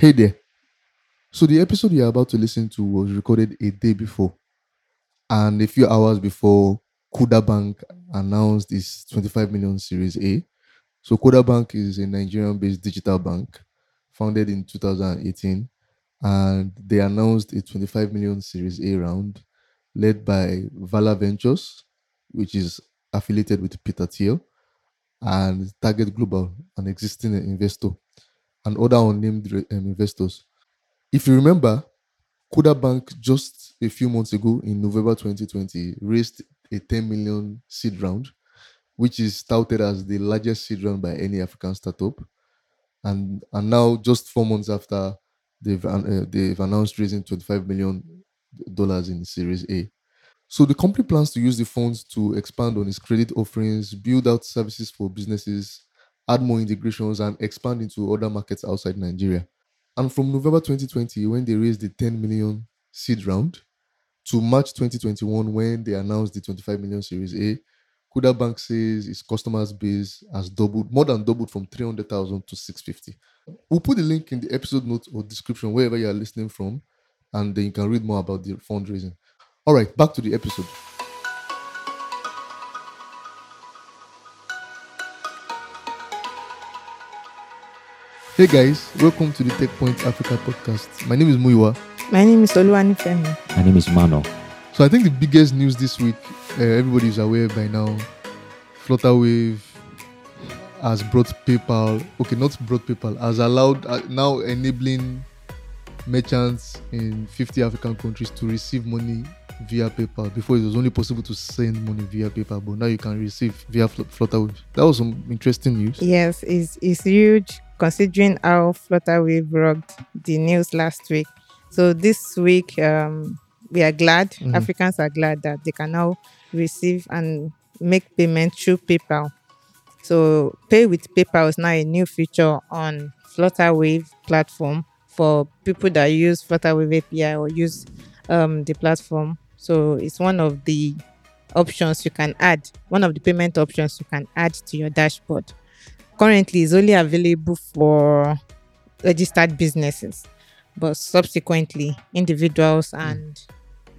Hey there. So the episode you're about to listen to was recorded a day before. And a few hours before Kuda Bank announced its 25 million Series A. So Kuda Bank is a Nigerian-based digital bank founded in 2018. And they announced a 25 million Series A round led by Valar Ventures, which is affiliated with Peter Thiel, and Target Global, an existing investor, and other unnamed um, investors. If you remember, Kuda Bank just a few months ago in November 2020 raised a 10 million seed round, which is touted as the largest seed round by any African startup. And and now, just four months after, they've uh, they've announced raising 25 million dollars in Series A. So the company plans to use the funds to expand on its credit offerings, build out services for businesses, add more integrations, and expand into other markets outside Nigeria. And from November 2020, when they raised the 10 million seed round, to March 2021, when they announced the 25 million Series A, Kuda Bank says its customers base has doubled, more than doubled from 300,000 to 650. We'll put the link in the episode notes or description wherever you are listening from, and then you can read more about the fundraising. All right, back to the episode. Hey guys, welcome to the Tech Point Africa podcast. My name is Muyiwa. My name is Oluwani Femi. My name is Mano. So I think the biggest news this week, uh, everybody is aware by now, Flutterwave has brought PayPal. Okay, not brought PayPal, has allowed uh, now enabling merchants in 50 African countries to receive money via PayPal. Before it was only possible to send money via PayPal, but now you can receive via Flut- Flutterwave. That was some interesting news. Yes, it's, it's huge considering how Flutterwave rocked the news last week. So this week, um, we are glad, Mhm. Africans are glad that they can now receive and make payment through PayPal. So pay with PayPal is now a new feature on Flutterwave platform for people that use Flutterwave API or use um, the platform. So it's one of the options you can add, one of the payment options you can add to your dashboard. Currently, it's only available for registered businesses, but subsequently, individuals and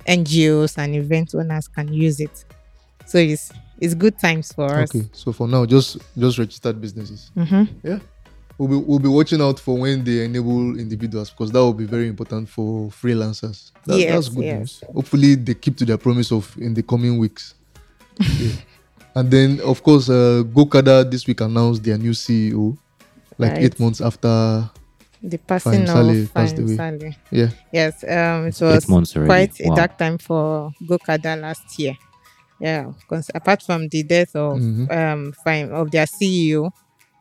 NGOs and event owners can use it. So it's it's good times for us. Okay, so for now, just just registered businesses. Mhm. Yeah, we'll be, we'll be watching out for when they enable individuals because that will be very important for freelancers. That, Yes, that's good yes. news. Hopefully, they keep to their promise of in the coming weeks. Yeah. And then, of course, uh, Gokada this week announced their new CEO, like Right. eight months after. The passing Saleh of passed Fahim away. Saleh. Yeah. Yes, um, it was months already. quite a dark time for Gokada last year. Yeah, because apart from the death of Mhm. um Fahim of their CEO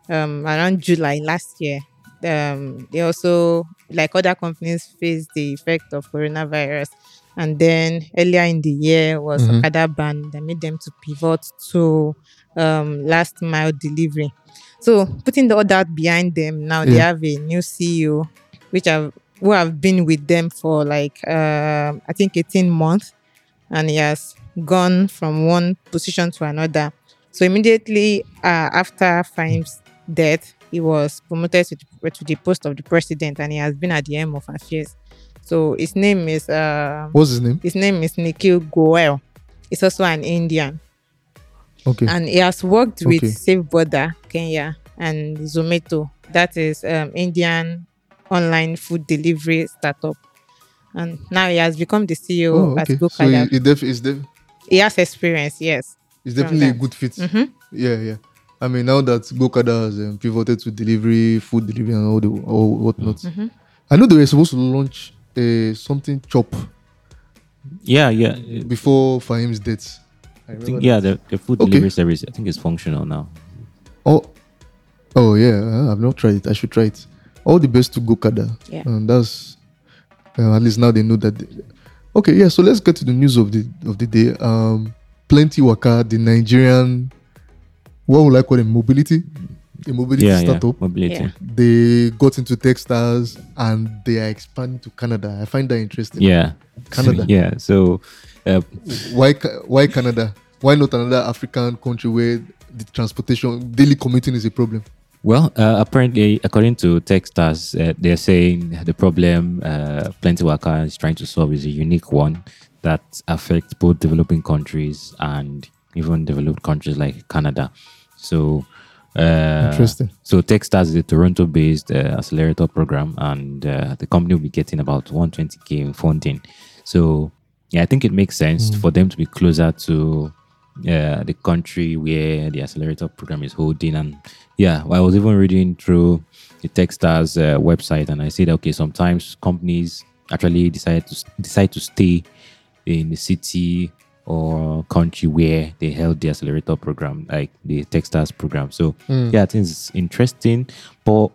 um around July last year, um they also like other companies faced the effect of coronavirus. And then earlier in the year was Mhm. Okada ban that made them to pivot to um last mile delivery. So putting all that behind them, now they have a new CEO, which have who have been with them for like um I think 18 months, and he has gone from one position to another. So immediately uh, after Fahim's death, he was promoted to the, to the post of the president, and he has been at the helm of affairs. So his name is uh, What's his name? his name is Nikhil Goel. He's also an Indian Okay. and he has worked with Okay. SafeBoda Kenya and Zomato. That is um, Indian online food delivery startup. And now he has become the CEO oh, at okay. So he, he def- is def- he has experience, yes. it's definitely a good fit. Mhm. Yeah, yeah. I mean, now that Gokada has um, pivoted to delivery, food delivery, and all the all whatnot, Mhm. I know they were supposed to launch uh, something chop Yeah, yeah. before Fahim's death. I I think, that. yeah, the, the food Okay. delivery service, I think it's functional now. Oh, oh yeah. uh, I've not tried it. I should try it. All the best to Gokada. Yeah. And that's uh, at least now they know that. They, okay, yeah. So let's get to the news of the of the day. Um, Plenty Waka, the Nigerian, what would I call it? Mobility, a mobility yeah, yeah. startup. Mobility. Yeah. They got into Techstars and they are expanding to Canada. I find that interesting. Yeah. Canada. yeah. So, uh, Why why Canada? Why not another African country where the transportation daily commuting is a problem? Well, uh, apparently, according to Techstars, uh, they're saying the problem uh, Plenty Waka is trying to solve is a unique one that affects both developing countries and even developed countries like Canada. So, uh, Interesting. So, Techstars is a Toronto-based uh, accelerator program, and uh, the company will be getting about 120k in funding. So, yeah, I think it makes sense for them to be closer to uh, the country where the accelerator program is holding. And yeah, I was even reading through the Techstars uh, website, and I said, okay, sometimes companies actually decide to decide to stay in the city or country where they held the accelerator program, like the Techstars program. So yeah, I think it's interesting, but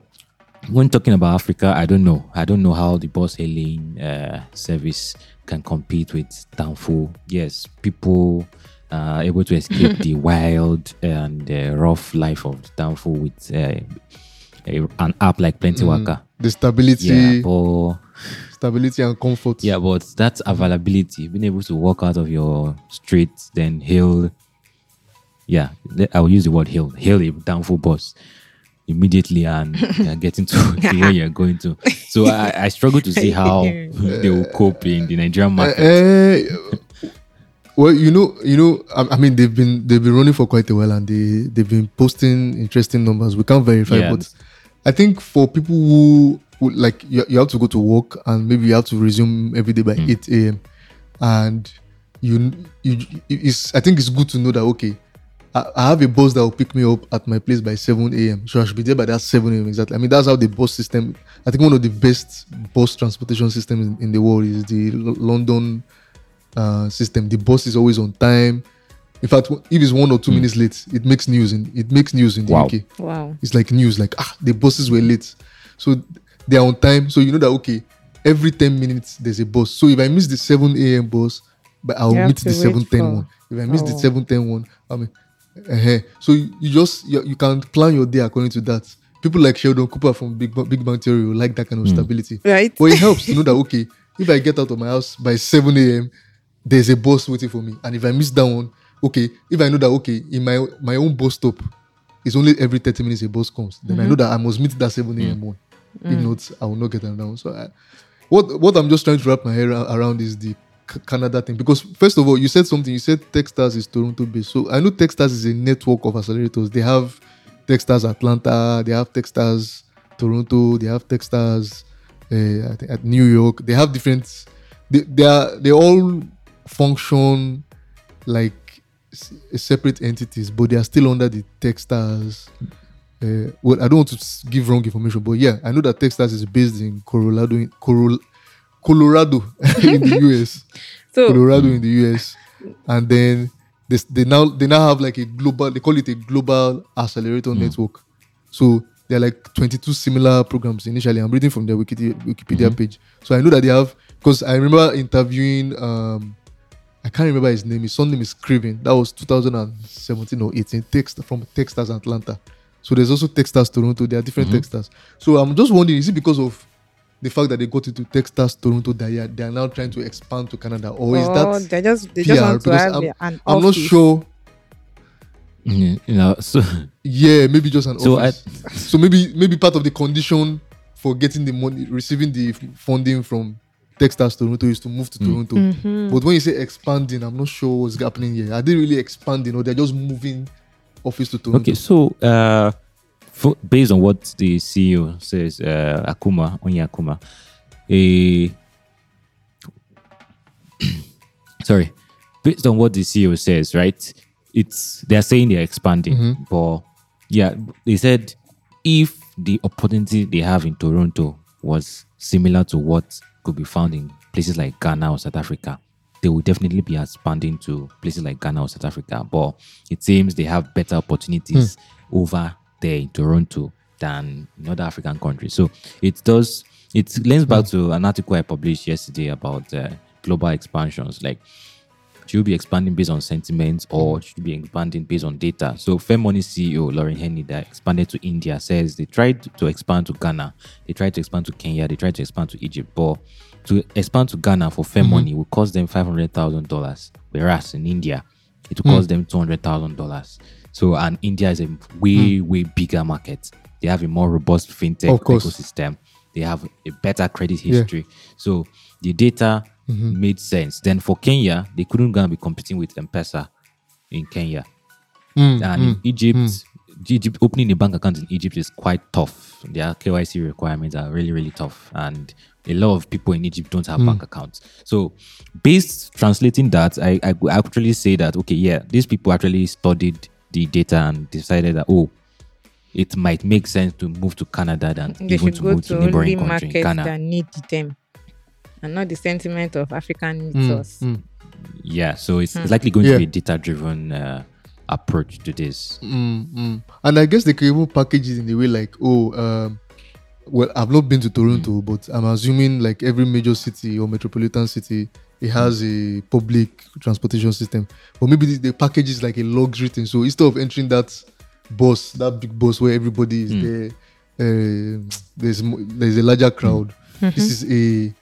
when talking about Africa, I don't know. I don't know how the bus hailing uh, service can compete with Danfo. Yes, people are able to escape the wild and uh, rough life of Danfo with uh, a, an app like Plenty Waka. The stability, Yeah, but stability and comfort. yeah, but that's availability. Being able to walk out of your street, then hail. Yeah, I'll use the word hail. Hail a Danfo bus immediately and uh, getting to, to where you're going to. So I, I struggle to see how they will cope in the Nigerian market. Eh, well, you know, you know, I, I mean, they've been they've been running for quite a while, and they they've been posting interesting numbers. We can't verify, Yeah. but I think for people who, who like you, you have to go to work and maybe you have to resume every day by Mm. eight a.m. and you you it's I think it's good to know that okay. I I have a bus that will pick me up at my place by 7 a.m. So I should be there by that 7 a.m. exactly. I mean, that's how the bus system, I think one of the best bus transportation systems in, in the world is the L- London uh, system. The bus is always on time. In fact, if it's one or two minutes late, it makes news in it makes news in the Wow. UK. Wow. It's like news, like ah, the buses were late, so they are on time. So you know that okay, every ten minutes there's a bus. So if I miss the seven a.m. bus, but I'll You meet the wait seven ten for- one. If I miss the Oh. seven ten one, I mean, uh so you, you just you, you can plan your day according to that. People like Sheldon Cooper from Big Bang, Big Bang Theory will like that kind of stability. Right? But it helps to know that okay, if I get out of my house by 7 a.m., there's a bus waiting for me. And if I miss that one, okay, if I know that okay, in my my own bus stop, it's only every 30 minutes a bus comes, then I know that I must meet that 7 a.m. one. If not, I will not get one. So I, what what I'm just trying to wrap my head around is the Canada thing. Because first of all, you said something, you said Techstars is Toronto based. So I know Techstars is a network of accelerators. They have Techstars Atlanta, they have Techstars Toronto, they have Techstars uh, I think at New York. They have different. They, they are they all function like s- separate entities, but they are still under the Techstars. Uh, well, I don't want to give wrong information, but yeah, I know that Techstars is based in Colorado, in Corol- Colorado in the US. So Colorado in the US, and then they, they now they now have like a global. They call it a global accelerator network. So there are like 22 similar programs initially. I'm reading from their Wikipedia, Wikipedia page. So I know that they have because I remember interviewing. um I can't remember his name. His son name is Craven. That was 2017 or 18. Text from Techstars Atlanta. So there's also Techstars Toronto. There are different Techstars. So I'm just wondering, is it because of the fact that they got into Techstars Toronto that they are, they are now trying to expand to Canada, or is oh, that they just they just PR? want to Because have I'm, an I'm not sure. Mm, you know, so Yeah, maybe just an So I- office. so maybe maybe part of the condition for getting the money, receiving the funding from Techstars Toronto is to move to Toronto. Mm-hmm. But when you say expanding, I'm not sure what's happening here. Are they really expanding or they're just moving office to Toronto? Okay, so uh, for, based on what the CEO says, uh, Akumah, Onye Akumah, a sorry, based on what the CEO says, right? It's they're saying they're expanding, but yeah, they said if the opportunity they have in Toronto was similar to what could be found in places like Ghana or South Africa, they will definitely be expanding to places like Ghana or South Africa. But it seems they have better opportunities over there in Toronto than in other African countries. So it does. It links back to an article I published yesterday about uh, global expansions. Like, should you be expanding based on sentiments or should you be expanding based on data? So FairMoney CEO Laurin Hainy that expanded to India says they tried to expand to Ghana, they tried to expand to Kenya, they tried to expand to Egypt, but to expand to Ghana for FairMoney will cost them five hundred thousand dollars, whereas in India it will cost them two hundred thousand dollars. So and India is a way way bigger market they have a more robust fintech ecosystem. They have a better credit Yeah. history. So the data Mm-hmm. made sense. Then for Kenya, they couldn't go and be competing with M-Pesa in Kenya. Mm, And mm. in Egypt, Egypt opening a bank account in Egypt is quite tough. Their KYC requirements are really, really tough. And a lot of people in Egypt don't have Hmm. bank accounts. So based translating that, I, I actually say that okay, yeah, these people actually studied the data and decided that oh, it might make sense to move to Canada than They even should to go move to to only neighboring country in markets Ghana. that need them, and not the sentiment of African needs Mm, us. mm, Yeah, so it's, Hmm. it's likely going Yeah. to be a data-driven uh, approach to this. mm, mm. And I guess they can even package it in a way like, oh, um, well, I've not been to Toronto, but I'm assuming like every major city or metropolitan city, it has a public transportation system. But maybe the, the package is like a luxury thing. So instead of entering that bus, that big bus where everybody is Mm. there, uh, there's there's a larger crowd. This is a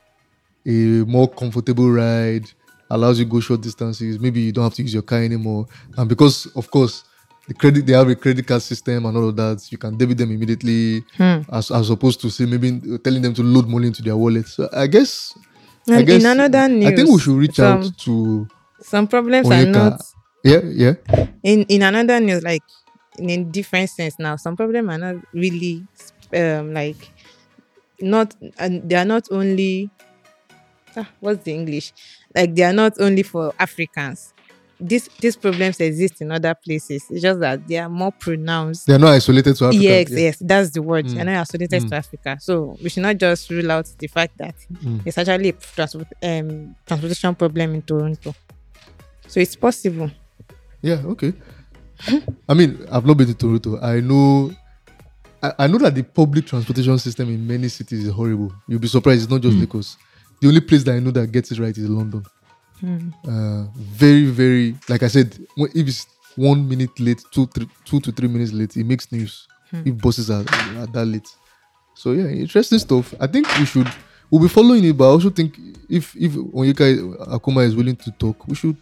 a more comfortable ride allows you go short distances maybe you don't have to use your car anymore and because of course the credit they have a credit card system and all of that you can debit them immediately Hmm. as, as opposed to say maybe telling them to load money into their wallet so i guess I guess in another news, i think we should reach some, out to Some problems are not yeah yeah in in another news, like in a different sense. Now, some problems are not really um like not and they are not only ah, what's the English? Like they are not only for Africans. This these problems exist in other places. It's just that they are more pronounced. they're not isolated to africa yes, yeah. yes, that's the word. Mm. They're not isolated Mm. to Africa. So we should not just rule out the fact that Mm. it's actually a transport, um, transportation problem in Toronto. So it's possible. Yeah, okay. I mean, I've not been to Toronto. I know I, I know that the public transportation system in many cities is horrible. You'll be surprised, it's not just Mm. Lagos. The only place that I know that gets it right is London. Hmm. Uh, very, very like I said, if it's one minute late, two, three, two to three minutes late, it makes news. Hmm. If buses are, are that late. So yeah, interesting stuff. I think we should we'll be following it, but I also think if if Onyeka Akumah is willing to talk, we should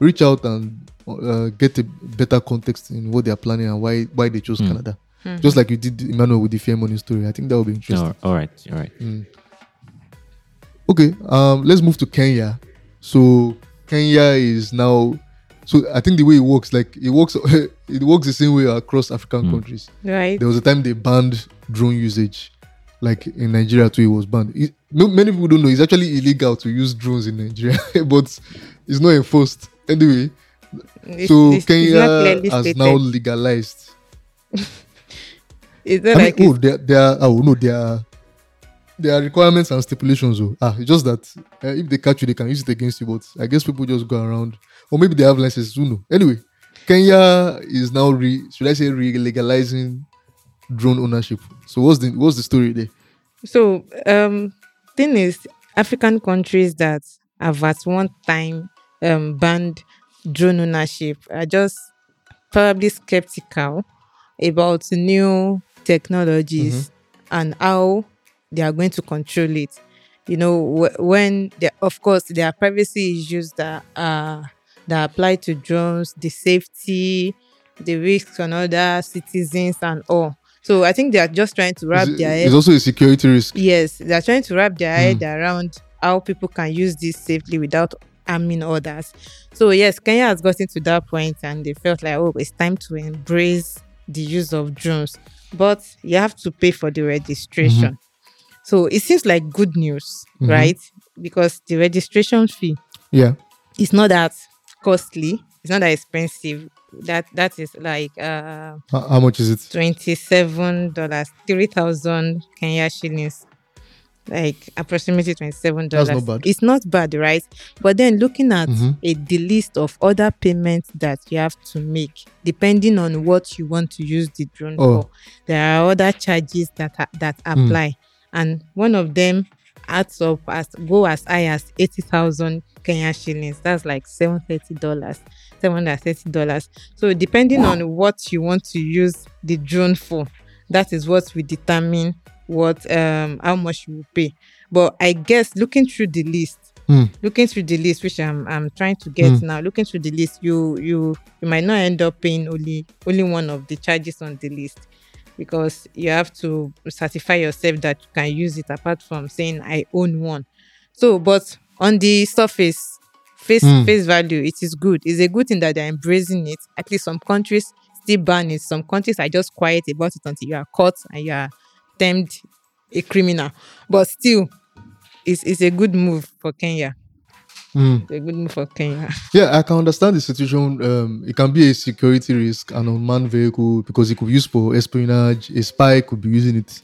reach out and uh, get a better context in what they are planning and why why they chose Hmm. Canada. Mhm. Just like you did Emmanuel with the fair money story. I think that would be interesting. All right, all right. Mm. Okay, um, let's move to Kenya. So Kenya is now. So I think the way it works, like it works, it works the same way across African Mm. countries. right? There was a time they banned drone usage, like in Nigeria too. It was banned. It, no, many people don't know it's actually illegal to use drones in Nigeria, but it's not enforced anyway. It's- so it's- it's not Kenya clearly has stated. now legalized. Is I that mean, like oh, it's- there, there are, oh no, there are, there are requirements and stipulations. Oh, ah, it's just that uh, if they catch you, they can use it against you. But I guess people just go around, or maybe they have licenses. Who know? Anyway, Kenya is now re, should I say re-legalizing drone ownership. So what's the what's the story there? so um thing is African countries that have at one time um banned drone ownership are just probably skeptical about new technologies and how they are going to control it. You know, wh- when of course there are privacy issues that are that apply to drones, the safety, the risks on other citizens and all. So I think they are just trying to wrap It's, their head it's also a security risk. Yes, they're trying to wrap their Mm. head around how people can use this safely without harming others. So yes, Kenya has gotten to that point and they felt like, oh, it's time to embrace the use of drones. But you have to pay for the registration. So it seems like good news, Mhm. right? Because the registration fee Yeah. is not that costly, it's not that expensive. That that is like uh How, much is it? twenty-seven dollars, three thousand Kenya shillings, like approximately twenty-seven dollars. That's not bad. It's not bad, right? But then looking at Mhm. a the list of other payments that you have to make, depending on what you want to use the drone Oh. for, there are other charges that are, that Mm. And one of them adds up as go as high as eighty thousand Kenya shillings. That's like seven thirty dollars, seven hundred thirty dollars. So depending on what you want to use the drone for, that is what we determine what um how much you will pay. But I guess looking through the list, Hmm. looking through the list, which I'm I'm trying to get Hmm. now, looking through the list, you you you might not end up paying only only one of the charges on the list. Because you have to certify yourself that you can use it apart from saying I own one. So, but on the surface, face Hmm. face value, it is good. It's a good thing that they're embracing it. At least some countries still ban it. Some countries are just quiet about it until you are caught and you are termed a criminal. But still, it's, it's a good move for Kenya. Mm. It's a good move for Kenya. Yeah, I can understand the situation. Um, it can be a security risk, an unmanned vehicle, because it could be used for espionage. A spy could be using it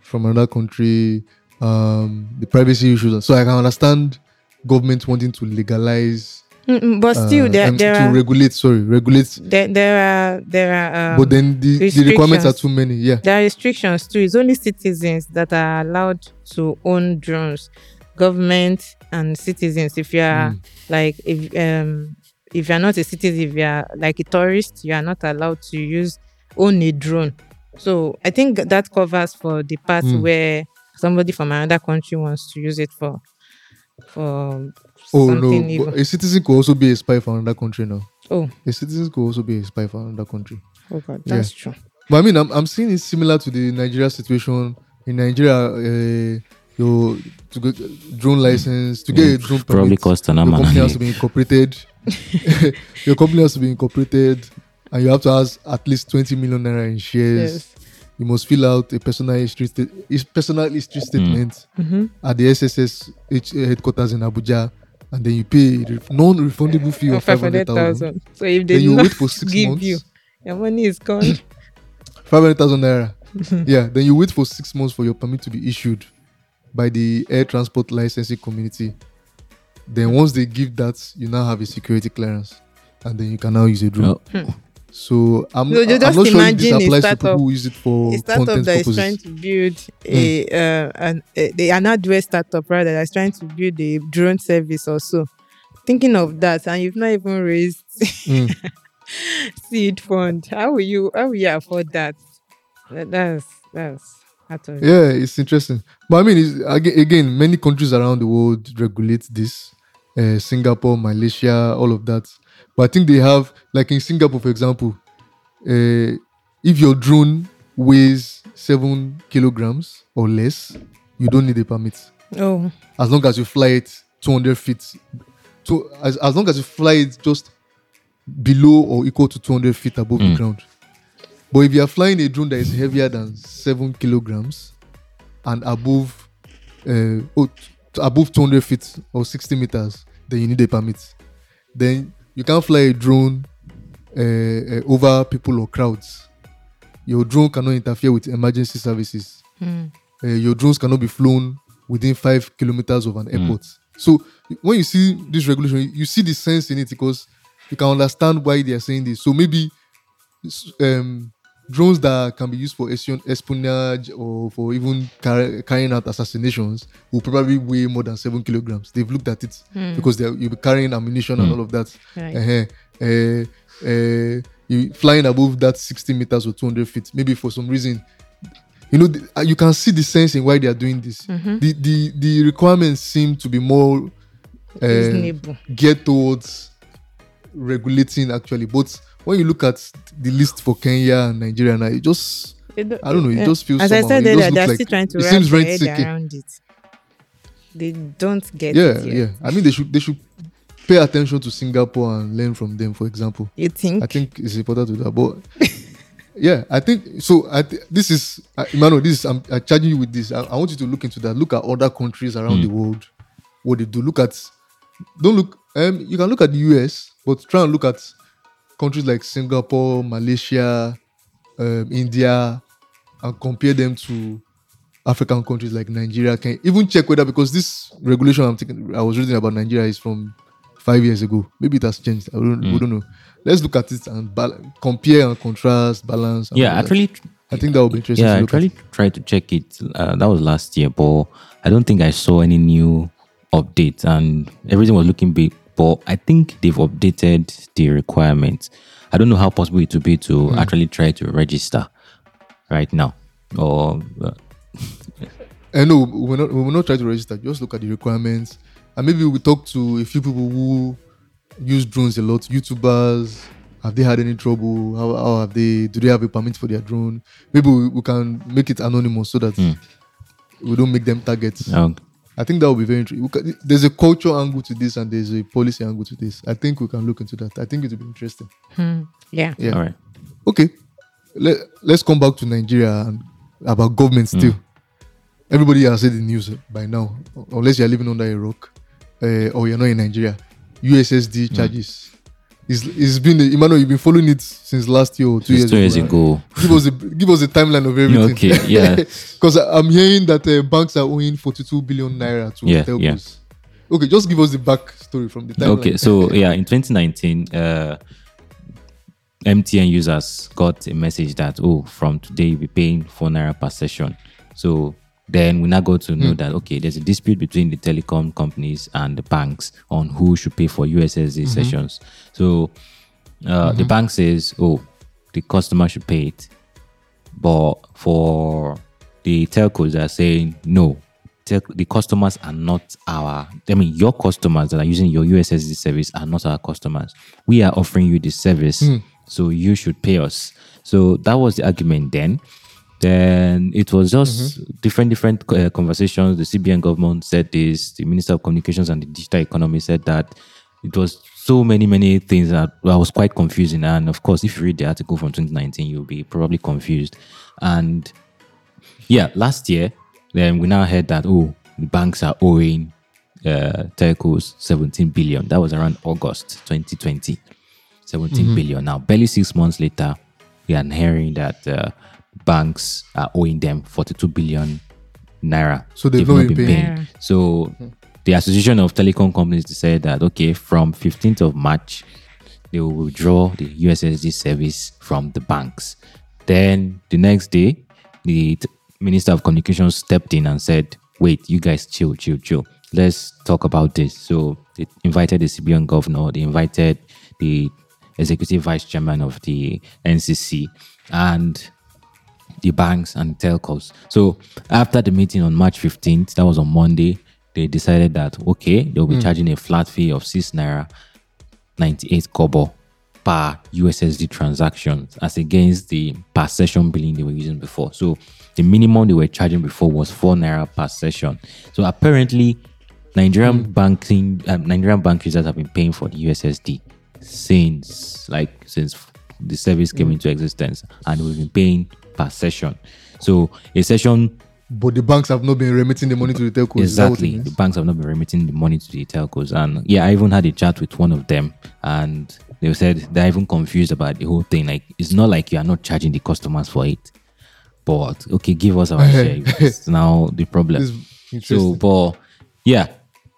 from another country. Um, the privacy issues. So I can understand government wanting to legalize, Mm, mm, but uh, still, there, um, there to are regulate. Sorry, regulate. there, there are there are um, but then the, the requirements are too many. Yeah. there are restrictions too. It's only citizens that are allowed to own drones. Government and citizens. If you are Mm. like if um if you are not a citizen, if you are like a tourist, you are not allowed to use own a drone. So I think that covers for the part Mm. where somebody from another country wants to use it for for Oh something no, evil. a citizen could also be a spy for another country now. Oh, A citizen could also be a spy for another country. oh God, Yeah. that's true. But I mean, I'm, I'm seeing it similar to the Nigeria situation. In Nigeria, uh, your to get uh, drone license to get a mm. drone Probably permit, cost an your arm and company a has to be incorporated. your company has to be incorporated, and you have to have at least 20 million naira in shares. Yes. You must fill out a personal history, sta- is- personal history mm. statement Mm-hmm. at the SSS H- uh, headquarters in Abuja, and then you pay a ref- non-refundable fee of 500,000. So if they Then you do not wait for six give months. you, your money is gone. 500,000 naira. yeah, then you wait for six months for your permit to be issued by the air transport licensing community. Then once they give that, you now have a security clearance, and then you can now use a drone. Oh, So I'm, No, you I'm just not sure if this imagine a applies to startup- people who use it for a startup content that is purposes. trying to build a uh, an a, they an hardware startup rather that's trying to build a drone service or so. Thinking of that, and you've not even raised Mm. seed fund. How will you how will you afford that? That- That's that's out of Yeah, it's interesting. But I mean, it's, again, again, many countries around the world regulate this. Uh, Singapore, Malaysia, all of that. But I think they have, like in Singapore, for example, uh, if your drone weighs seven kilograms or less, you don't need a permit. Oh, As long as you fly it 200 feet, So as, as long as you fly it just below or equal to 200 feet above the Mm. ground. But if you are flying a drone that is heavier than seven kilograms and above, uh, oh, above 200 feet or 60 meters, then you need a permit. Then you can't fly a drone uh, uh, over people or crowds. Your drone cannot interfere with emergency services. hmm. Uh, your drones cannot be flown within five kilometers of an Mm. airport. So when you see this regulation, you see the sense in it because you can understand why they are saying this. So maybe um, drones that can be used for espionage or for even car- carrying out assassinations will probably weigh more than seven kilograms. They've looked at it Hmm. because they're- you'll be carrying ammunition and Mm. all of that. Right. Uh-huh. Uh, uh, you flying above that 60 meters or 200 feet, maybe for some reason. You know, the, uh, you can see the sense in why they are doing this. Mhm. The, the the requirements seem to be more uh, Reasonable. geared towards regulating actually. But when you look at the list for Kenya and Nigeria now, it just It do- I don't know, it yeah. just feels As I said It just earlier, looks they're like- still trying to it wrap seems their rent head seeking. around it. They don't get yeah, it yet. yeah. I mean, they should they should pay attention to Singapore and learn from them. For example, You think? I think it's important to do that. But yeah, I think so. I th- this is uh, Emmanuel. This is I'm, I'm charging you with this. I, I want you to look into that. Look at other countries around Mm. the world, what they do. Look at don't look. Um, you can look at the US, but try and look at countries like Singapore, Malaysia, um, India, and compare them to African countries like Nigeria. Can even check whether because this regulation I'm taking, I was reading about Nigeria is from five years ago. Maybe it has changed. I don't, we Mm. don't know. Let's look at it and bal- compare and contrast, balance. and yeah, that. actually, I think that would be interesting. yeah, to I actually tried to check it. Uh, that was last year, but I don't think I saw any new updates, and everything was looking big. But I think they've updated the requirements. I don't know how possible it would be to Hmm. actually try to register right now, or uh, I know we will not we will not try to register. Just look at the requirements, and maybe we talk to a few people who use drones a lot, YouTubers have they had any trouble? How, how have they? Do they have a permit for their drone? Maybe we, we can make it anonymous so that Hmm. we don't make them targets. Um, I think that would be very interesting. There's a cultural angle to this and there's a policy angle to this. I think we can look into that. I think it will be interesting. Hmm. Yeah. Yeah. All right. Okay. Let, let's come back to Nigeria and about government still. Everybody has said the news by now, unless you're living under a rock uh, or you're not in Nigeria. USSD charges. It's, it's been, Emmanuel, you've been following it since last year or two years, two years ago. Give us a give us a timeline of everything. Okay, yeah. Because I'm hearing that uh, banks are owing 42 billion naira to Yeah, telcos. Okay, just give us the backstory from the timeline. Okay, so yeah, in 2019, uh, MTN users got a message that oh, from today be paying four naira per session. So then we now go to know hmm. that okay, there's a dispute between the telecom companies and the banks on who should pay for USSD mm-hmm. sessions. So uh, the mm-hmm. bank says, oh, the customer should pay it, but for the telcos, they're saying no. The customers are not our. I mean, your customers that are using your USSD service are not our customers. We are offering you this service, hmm. so you should pay us. So that was the argument then. Then it was just different, different uh, conversations. The CBN government said this. The Minister of Communications and the Digital Economy said that. It was so many, many things that I was quite confusing. And of course, if you read the article from 2019, you'll be probably confused. And yeah, last year, then we now heard that oh, the banks are owing uh, telcos 17 billion. That was around August 2020. 17 billion. Now, barely six months later, we are hearing that uh, banks are owing them 42 billion naira. So they've not been paying. Yeah. So the Association of Telecom Companies decided that okay, from 15th of March, they will withdraw the USSD service from the banks. Then the next day, the t- Minister of Communications stepped in and said, "Wait, you guys, chill, chill, chill. Let's talk about this." So they invited the CBN governor. They invited the executive vice chairman of the NCC and the banks and telcos. So after the meeting on March 15th, that was on Monday, they decided that okay, they'll be hmm. charging a flat fee of six naira 98 kobo per USSD transactions as against the per session billing they were using before. So the minimum they were charging before was four naira per session. So apparently, Nigerian hmm. banking, um, Nigerian bank users have been paying for the USSD since like since the service came hmm. into existence, and we've been paying per session. So a session But the banks have not been remitting the money to the telcos. Is that what it Exactly. The banks have not been remitting the money to the telcos. And yeah, I even had a chat with one of them and they said they're even confused about the whole thing. Like, it's not like you are not charging the customers for it. But okay, give us our share. It's now the problem. So, but yeah,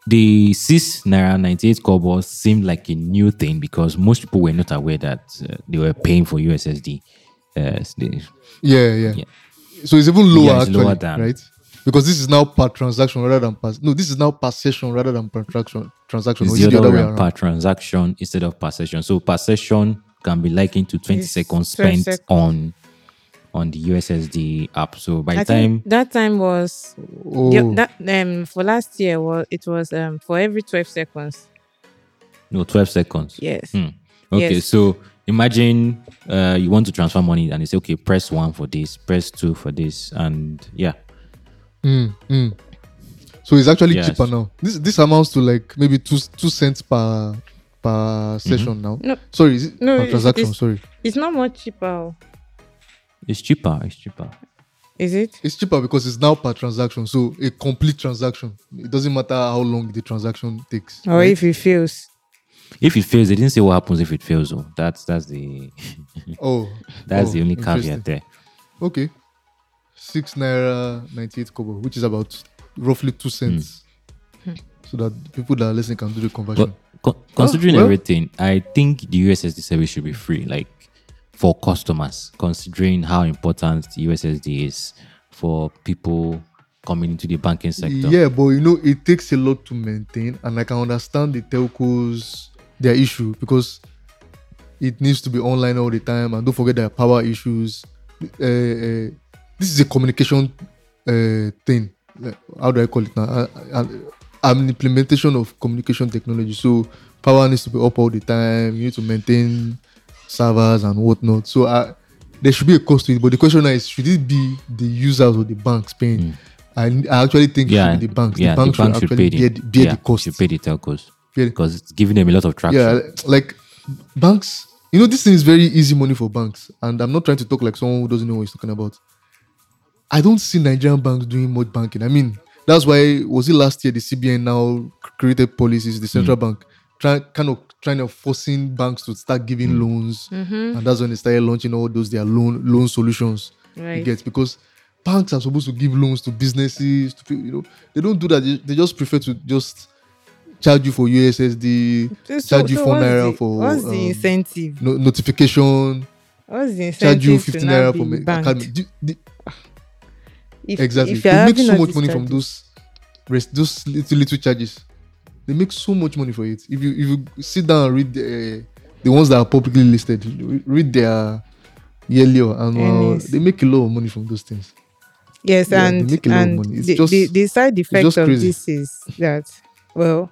the six naira 98 kobo seemed like a new thing because most people were not aware that uh, they were paying for USSD. Uh, they- Yeah, yeah, Yeah. So it's even lower Yeah, it's actually, lower than- right? Because this is now per transaction rather than per no, this is now per session rather than per transaction transaction. It's Or the is it other way around, per transaction instead of per session. So per session can be likened to 20 It's seconds 12 spent sec- on on the USSD app. So by the time that time was Oh, yeah, that um for last year was it was um for every 12 seconds. no 12 seconds. Yes. Hmm. Okay, Yes. so imagine uh, you want to transfer money and you say, okay, press one for this, press two for this, and yeah. mm, mm. So it's actually Yes. cheaper now. This this amounts to like maybe two two cents per per session now. No. Sorry, is it No, per it's- transaction? it's- Sorry, It's not much cheaper. It's cheaper. It's cheaper. Is it? it's cheaper because it's now per transaction. So a complete transaction. It doesn't matter how long the transaction takes. Or right? if it fails. If it fails, they didn't say what happens if it fails. Though that's that's the oh, that's oh, the only caveat there. Okay. Six naira ninety eight kobo, which is about roughly two cents. Hmm. Hmm. So that people that are listening can do the conversion. But co- considering oh, well. everything, I think the USSD service should be free, like for customers. Considering how important the USSD is for people coming into the banking sector. Yeah, but you know, it takes a lot to maintain, and I can understand the telcos their issue because it needs to be online all the time, and don't forget there are power issues. Uh, uh, this is a communication uh, thing. How do I call it now? Uh, uh, an implementation of communication technology. So power needs to be up all the time. You need to maintain servers and whatnot. So I, there should be a cost to it. But the question is, should it be the users or the banks paying? I, I actually think it should be the banks. yeah, the banks the should should actually pay bear, the, the- bear yeah, the cost. should pay the telcos Bear- because it's giving them a lot of traction. Yeah, like banks. You know, this thing is very easy money for banks, and I'm not trying to talk like someone who doesn't know what he's talking about. I don't see Nigerian banks doing much banking. I mean, that's why was it last year the CBN now created policies, the central hmm. bank, try, kind of trying to forcing banks to start giving hmm. loans, mm-hmm. and that's when they started launching all those their loan loan solutions. You Right. get because banks are supposed to give loans to businesses. To you know, they don't do that. They, they just prefer to just charge you for USSD, So- charge you so four naira the- for what's the um, incentive? no, notification, What's the incentive charge you to 15 naira for me. academy. Do- the- If, exactly. if they make so much money from those rest, those little little charges. They make so much money for it. If you if you sit down and read the, the ones that are publicly listed, read their yearly or annual, they make a lot of money from those things. Yes, Yeah, they and make a lot of and the, just- the, the side effect of crazy. this is that well,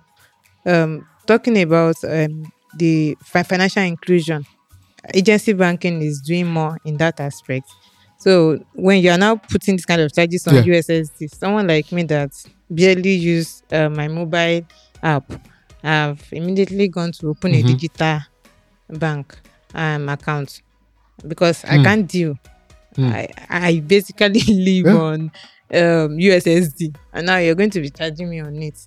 um, talking about um the fi- financial inclusion, agency banking is doing more in that aspect. So when you are now putting this kind of charges on Yeah. USSD, someone like me that barely use uh, my mobile app, I've immediately gone to open a Mhm. digital bank um account because I Hmm. can't deal. Hmm. I I basically live Yeah. on um USSD, and now you're going to be charging me on it.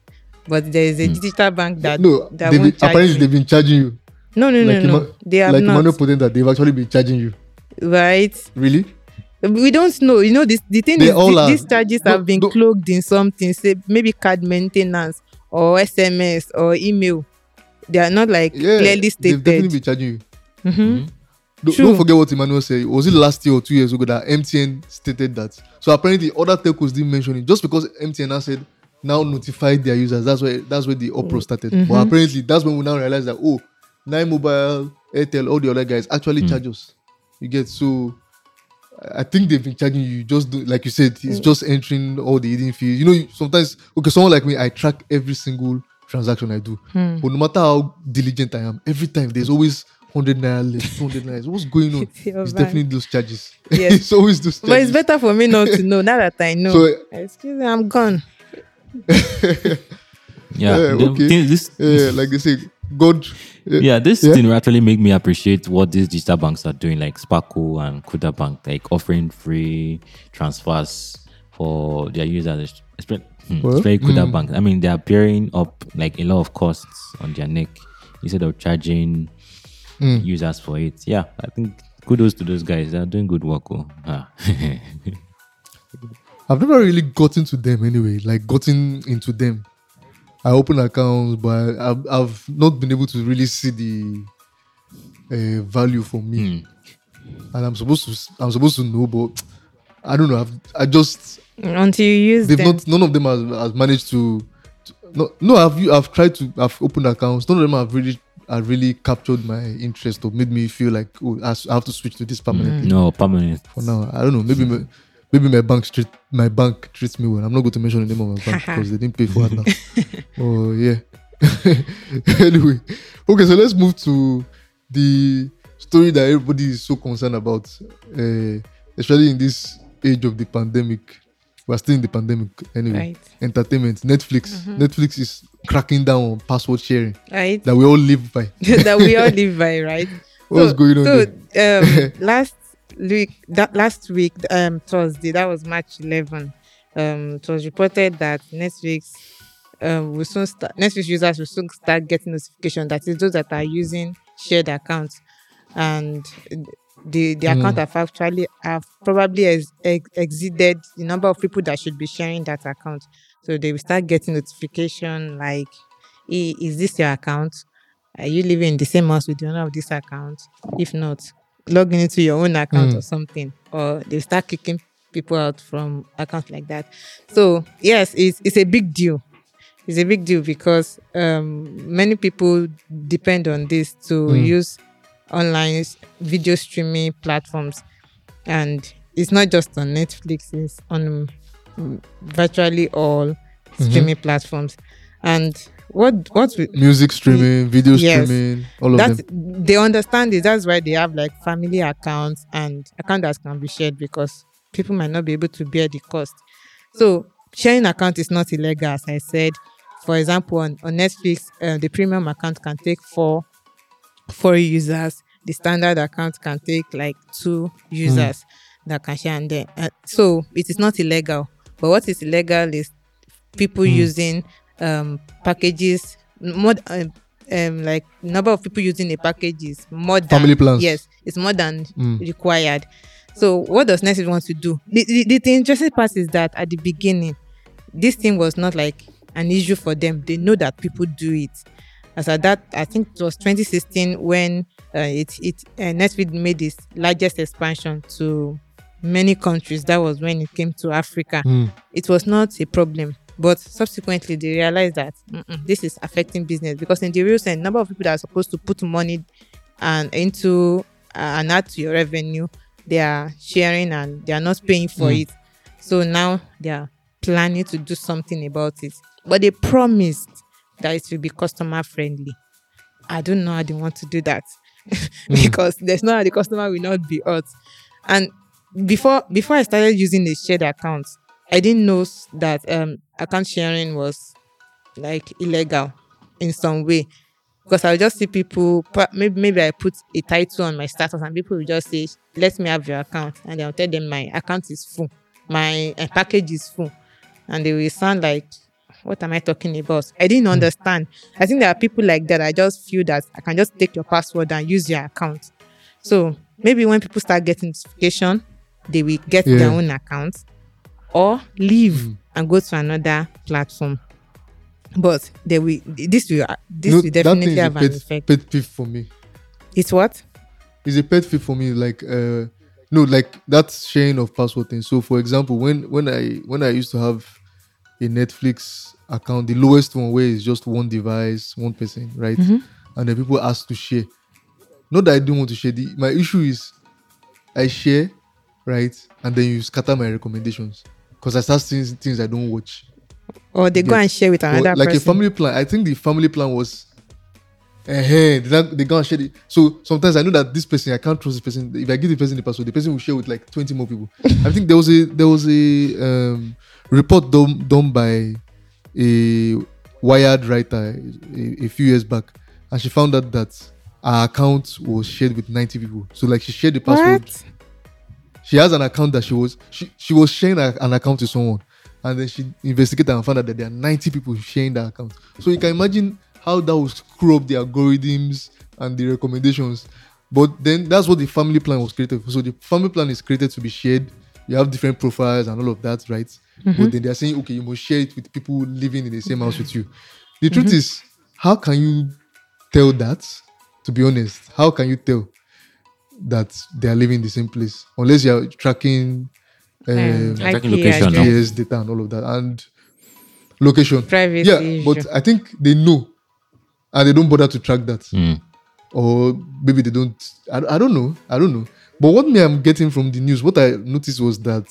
But there is a Hmm. digital bank that no, that they've been, apparently me. they've been charging you. no no like no no Emma- they have like not Emmanuel put in that they've actually been charging you. right. Really? We don't know. You know this. The thing They is, all are- these charges No, have been no. cloaked in something. Say maybe card maintenance or SMS or email. They are not like Yeah. clearly They've definitely been charging you. Mhm. Don't, True. don't forget what Emmanuel said. Was it last year or two years ago that MTN stated that? So apparently other telcos didn't mention it just because MTN said now notified their users. That's why that's where the uproar started. But Mhm. apparently that's when we now realize that oh, Nine Mobile, Airtel, all the other guys actually Mm. charge us. You get so. I think they've been charging you. Just do, like you said, Mm. it's just entering all the hidden fees. You know, sometimes okay, someone like me, I track every single transaction I do. Hmm. But no matter how diligent I am, every time there's always 100 naira less, 200 naira. What's going on? It's It's definitely those charges. Yes. it's always those charges. But it's better for me not to know now that I know. So, Excuse me, I'm gone. Yeah, Yeah, okay. thing- this, yeah, like they say, God. uh, yeah, this Yeah. thing actually make me appreciate what these digital banks are doing, like Sparkle and Kuda Bank, like offering free transfers for their users. It's, hmm, Well, it's very Kuda hmm. Bank. I mean, they are bearing up like a lot of costs on their neck instead of charging Hmm. users for it. Yeah, I think kudos to those guys. They're doing good work. Oh. Ah. I've never really gotten to them anyway, like gotten into them. I open accounts, but I've, I've not been able to really see the uh, value for me. Hmm. And I'm supposed to, I'm supposed to know, but I don't know. I've, I just Until you use they've them. not none of them has, has managed to, to no no I've u- I've tried to I've opened accounts none of them have really have really captured my interest or made me feel like oh I s- I have to switch to this permanently no, permanent. for now I don't know maybe my, maybe my bank treat my bank treats me well. I'm not going to mention the name of my bank because they didn't pay for it now. Oh yeah. Anyway. Okay so let's move to the story that everybody is so concerned about uh, especially in this age of the pandemic. We're still in the pandemic anyway. Right. entertainment netflix. Netflix is cracking down on password sharing Right. that we all live by. That we all live by, right? what's going on So um, last week, that last week, um, Thursday, that was March 11. Um, it was reported that Netflix um, will soon start. Netflix users will soon start getting notification that is those that are using shared accounts, and the the Hmm. account have actually have probably ex- ex- exceeded the number of people that should be sharing that account. So they will start getting notification like, "I- "Is this your account? Are you living in the same house with the owner of this account? If not, log in into your own account Mm. or something, or they start kicking people out from accounts like that. So yes, it's it's a big deal. It's a big deal because um, many people depend on this to Mm. use online video streaming platforms, and it's not just on Netflix. It's on virtually all Mhm. streaming platforms, and what what we, Music streaming, video Yes. streaming, all of that they understand it. That's why they have like family accounts and account that can be shared because people might not be able to bear the cost. So sharing account is not illegal, as I said. For example, on, on Netflix, uh, the premium account can take four four users. The standard account can take like two users that can share. And then, uh, so it is not illegal. But what is illegal is people using um, packages more um, um, like number of people using a package is more than Family plans. Yes, it's more than Mm. required. So what does Netflix want to do? The, the, the, the interesting part is that at the beginning, this thing was not like an issue for them. They know that people do it. As at that, I think it was 2016 when uh, it it uh, Netflix made its largest expansion to many countries. That was when it came to Africa. Mm. It was not a problem. But subsequently, they realized that "Mm-mm, this is affecting business because in the real sense, number of people that are supposed to put money and into uh, and add to your revenue, they are sharing and they are not paying for Mm. it. So now they are planning to do something about it. But they promised that it will be customer friendly. I don't know how they want to do that because there's no how the customer will not be hurt. And before before I started using the shared account, I didn't know that um account sharing was like illegal in some way. Because I just see people maybe maybe I put a title on my status and people will just say let me have your account. And I'll tell them my account is full. My uh, package is full. And they will sound like what am I talking about? I didn't understand. I think there are people like that I just feel that I can just take your password and use your account. So maybe when people start getting notification they will get Yeah. their own account or leave and go to another platform but they will this will this No, will definitely is a an pet, effect pet peeve for me. it's what It's a pet peeve for me. Like, uh, no, like that sharing of password thing. So, for example, when when I when I used to have a Netflix account, the lowest one where it's just one device, one person, right? Mm-hmm. And then people ask to share. Not that I don't want to share. The, my issue is I share, right, and then you scatter my recommendations because I start seeing things I don't watch. or they go and share with Or another like person a family plan. I think the family plan was. Uh, they, go and share it. So sometimes I know that this person I can't trust this person. If I give the person the password, the person will share with like twenty more people. I think there was a there was a um, report done done by a Wired writer a, a few years back, and she found out that her account was shared with ninety people. So like she shared the password what she has an account that she was she, she was sharing a- an account to someone. And then she investigated and found out that there are 90 people sharing that account. So you can imagine how that will screw up the algorithms and the recommendations. But then that's what the family plan was created for. So the family plan is created to be shared. You have different profiles and all of that right? But mm-hmm. then they're saying okay you must share it with people living in the same house with you. The truth mm-hmm. is how can you tell that? To be honest how can you tell that they are living in the same place unless you are tracking um, Um, tracking IP location, no? GPS data and all of that and location. Privacy yeah, issue. but I think they know and they don't bother to track that, Mm. or maybe they don't. I, I don't know. I don't know. But what me I'm getting from the news, what I noticed was that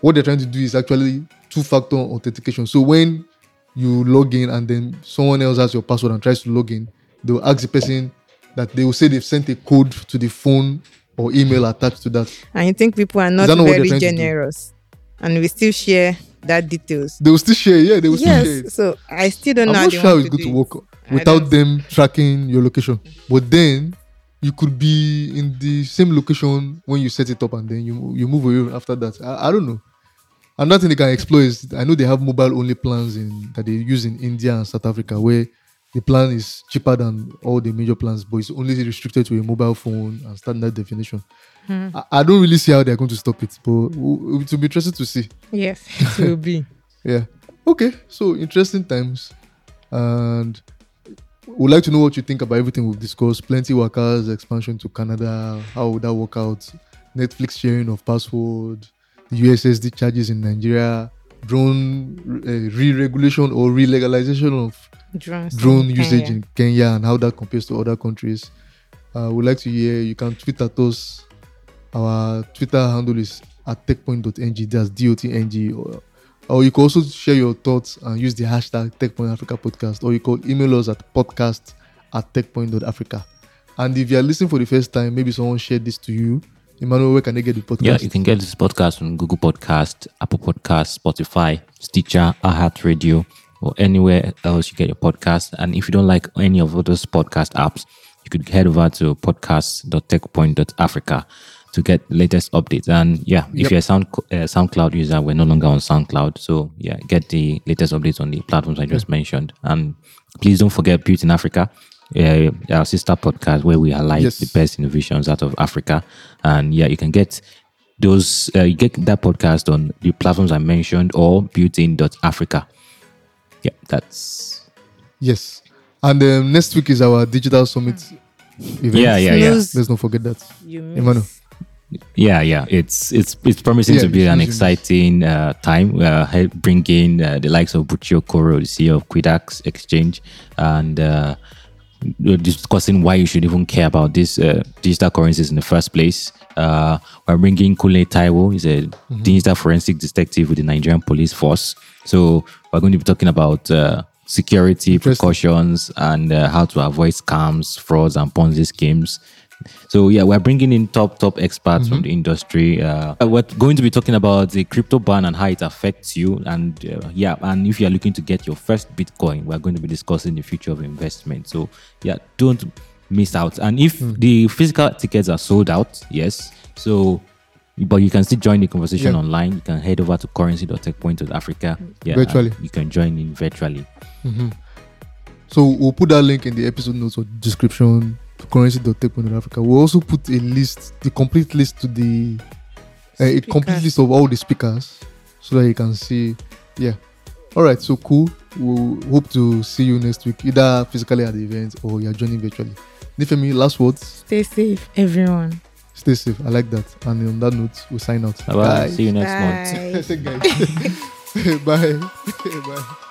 what they're trying to do is actually two-factor authentication. So when you log in and then someone else has your password and tries to log in, they'll ask the person that they will say they've sent a code to the phone or email attached to that. and you think people are not not very trying to do? generous and we still share that details They will still share, yeah, they will still share. it. yes so i still don't I'm know how not sure how it's to going to work without them tracking your location. But then you could be in the same location when you set it up and then you you move away after that. I, I don't know. Another thing they can explore is I know they have mobile only plans in that they use in India and South Africa where the plan is cheaper than all the major plans, but it's only restricted to a mobile phone and standard definition. Hmm. I, I don't really see how they're going to stop it, but it will be interesting to see. yes it will be Yeah. Okay. So interesting times, and we'd like to know what you think about everything we've discussed. Plenty Waka's expansion to Canada. How would that work out? Netflix sharing of password, the USSD charges in Nigeria, drone uh, re-regulation or re-legalization of drones in drone usage Kenya. in Kenya and how that compares to other countries. Uh, we'd like to hear. You can tweet at us. Our Twitter handle is at techpoint.ng. That's D O T N G. Or, Or you can also share your thoughts and use the hashtag TechPoint Africa Podcast. Or you can email us at podcast at techpoint.africa. And if you are listening for the first time, maybe someone shared this to you. Emmanuel, where can they get the podcast? Yeah, you can get this podcast on Google Podcast, Apple Podcast, Spotify, Stitcher, iHeart Radio, or anywhere else you get your podcast. And if you don't like any of those podcast apps, you could head over to podcast.techpoint.africa to get latest updates. And yeah, if Yep. you're a Sound uh, SoundCloud user, we're no longer on SoundCloud. So yeah, get the latest updates on the platforms I just mentioned. And please don't forget Built in Africa. Uh, our sister podcast where we highlight Yes. the best innovations out of Africa. And yeah, you can get those uh, you get that podcast on the platforms I mentioned or built-in.africa. Yeah, that's Yes. And um, next week is our digital summit event. yeah, yeah, yeah. Snooze, Let's not forget that. You Emmanuel. Yeah, yeah, it's it's it's promising Yeah, to be an exciting uh, time. Uh, help bring in uh, the likes of Buchi Okoro, the CEO of Quidax Exchange, and uh, discussing why you should even care about these uh, digital currencies in the first place. Uh, we're bringing Kule Taiwo, he's a Mm-hmm. digital forensic detective with the Nigerian Police Force. So we're going to be talking about uh, security precautions and uh, how to avoid scams, frauds, and Ponzi schemes. So yeah, we're bringing in top top experts from the industry. Uh, we're going to be talking about the crypto ban and how it affects you. And uh, yeah, and if you are looking to get your first Bitcoin, we're going to be discussing the future of investment. So yeah, don't miss out. And if the physical tickets are sold out, yes, so but you can still join the conversation Yeah. online. You can head over to currency.techpoint.africa. Yeah, Virtually. You can join in virtually. So we'll put that link in the episode notes or description to currency.tech.africa. We'll also put a list, the complete list to the uh, a complete list of all the speakers so that you can see. Yeah. All right. So cool. We'll hope to see you next week, either physically at the event or you're joining virtually. Nifemi, last words. Stay safe, everyone. Stay safe. I like that. And on that note, we'll sign out. Bye-bye. See you next month. Bye. Bye. Bye. Bye.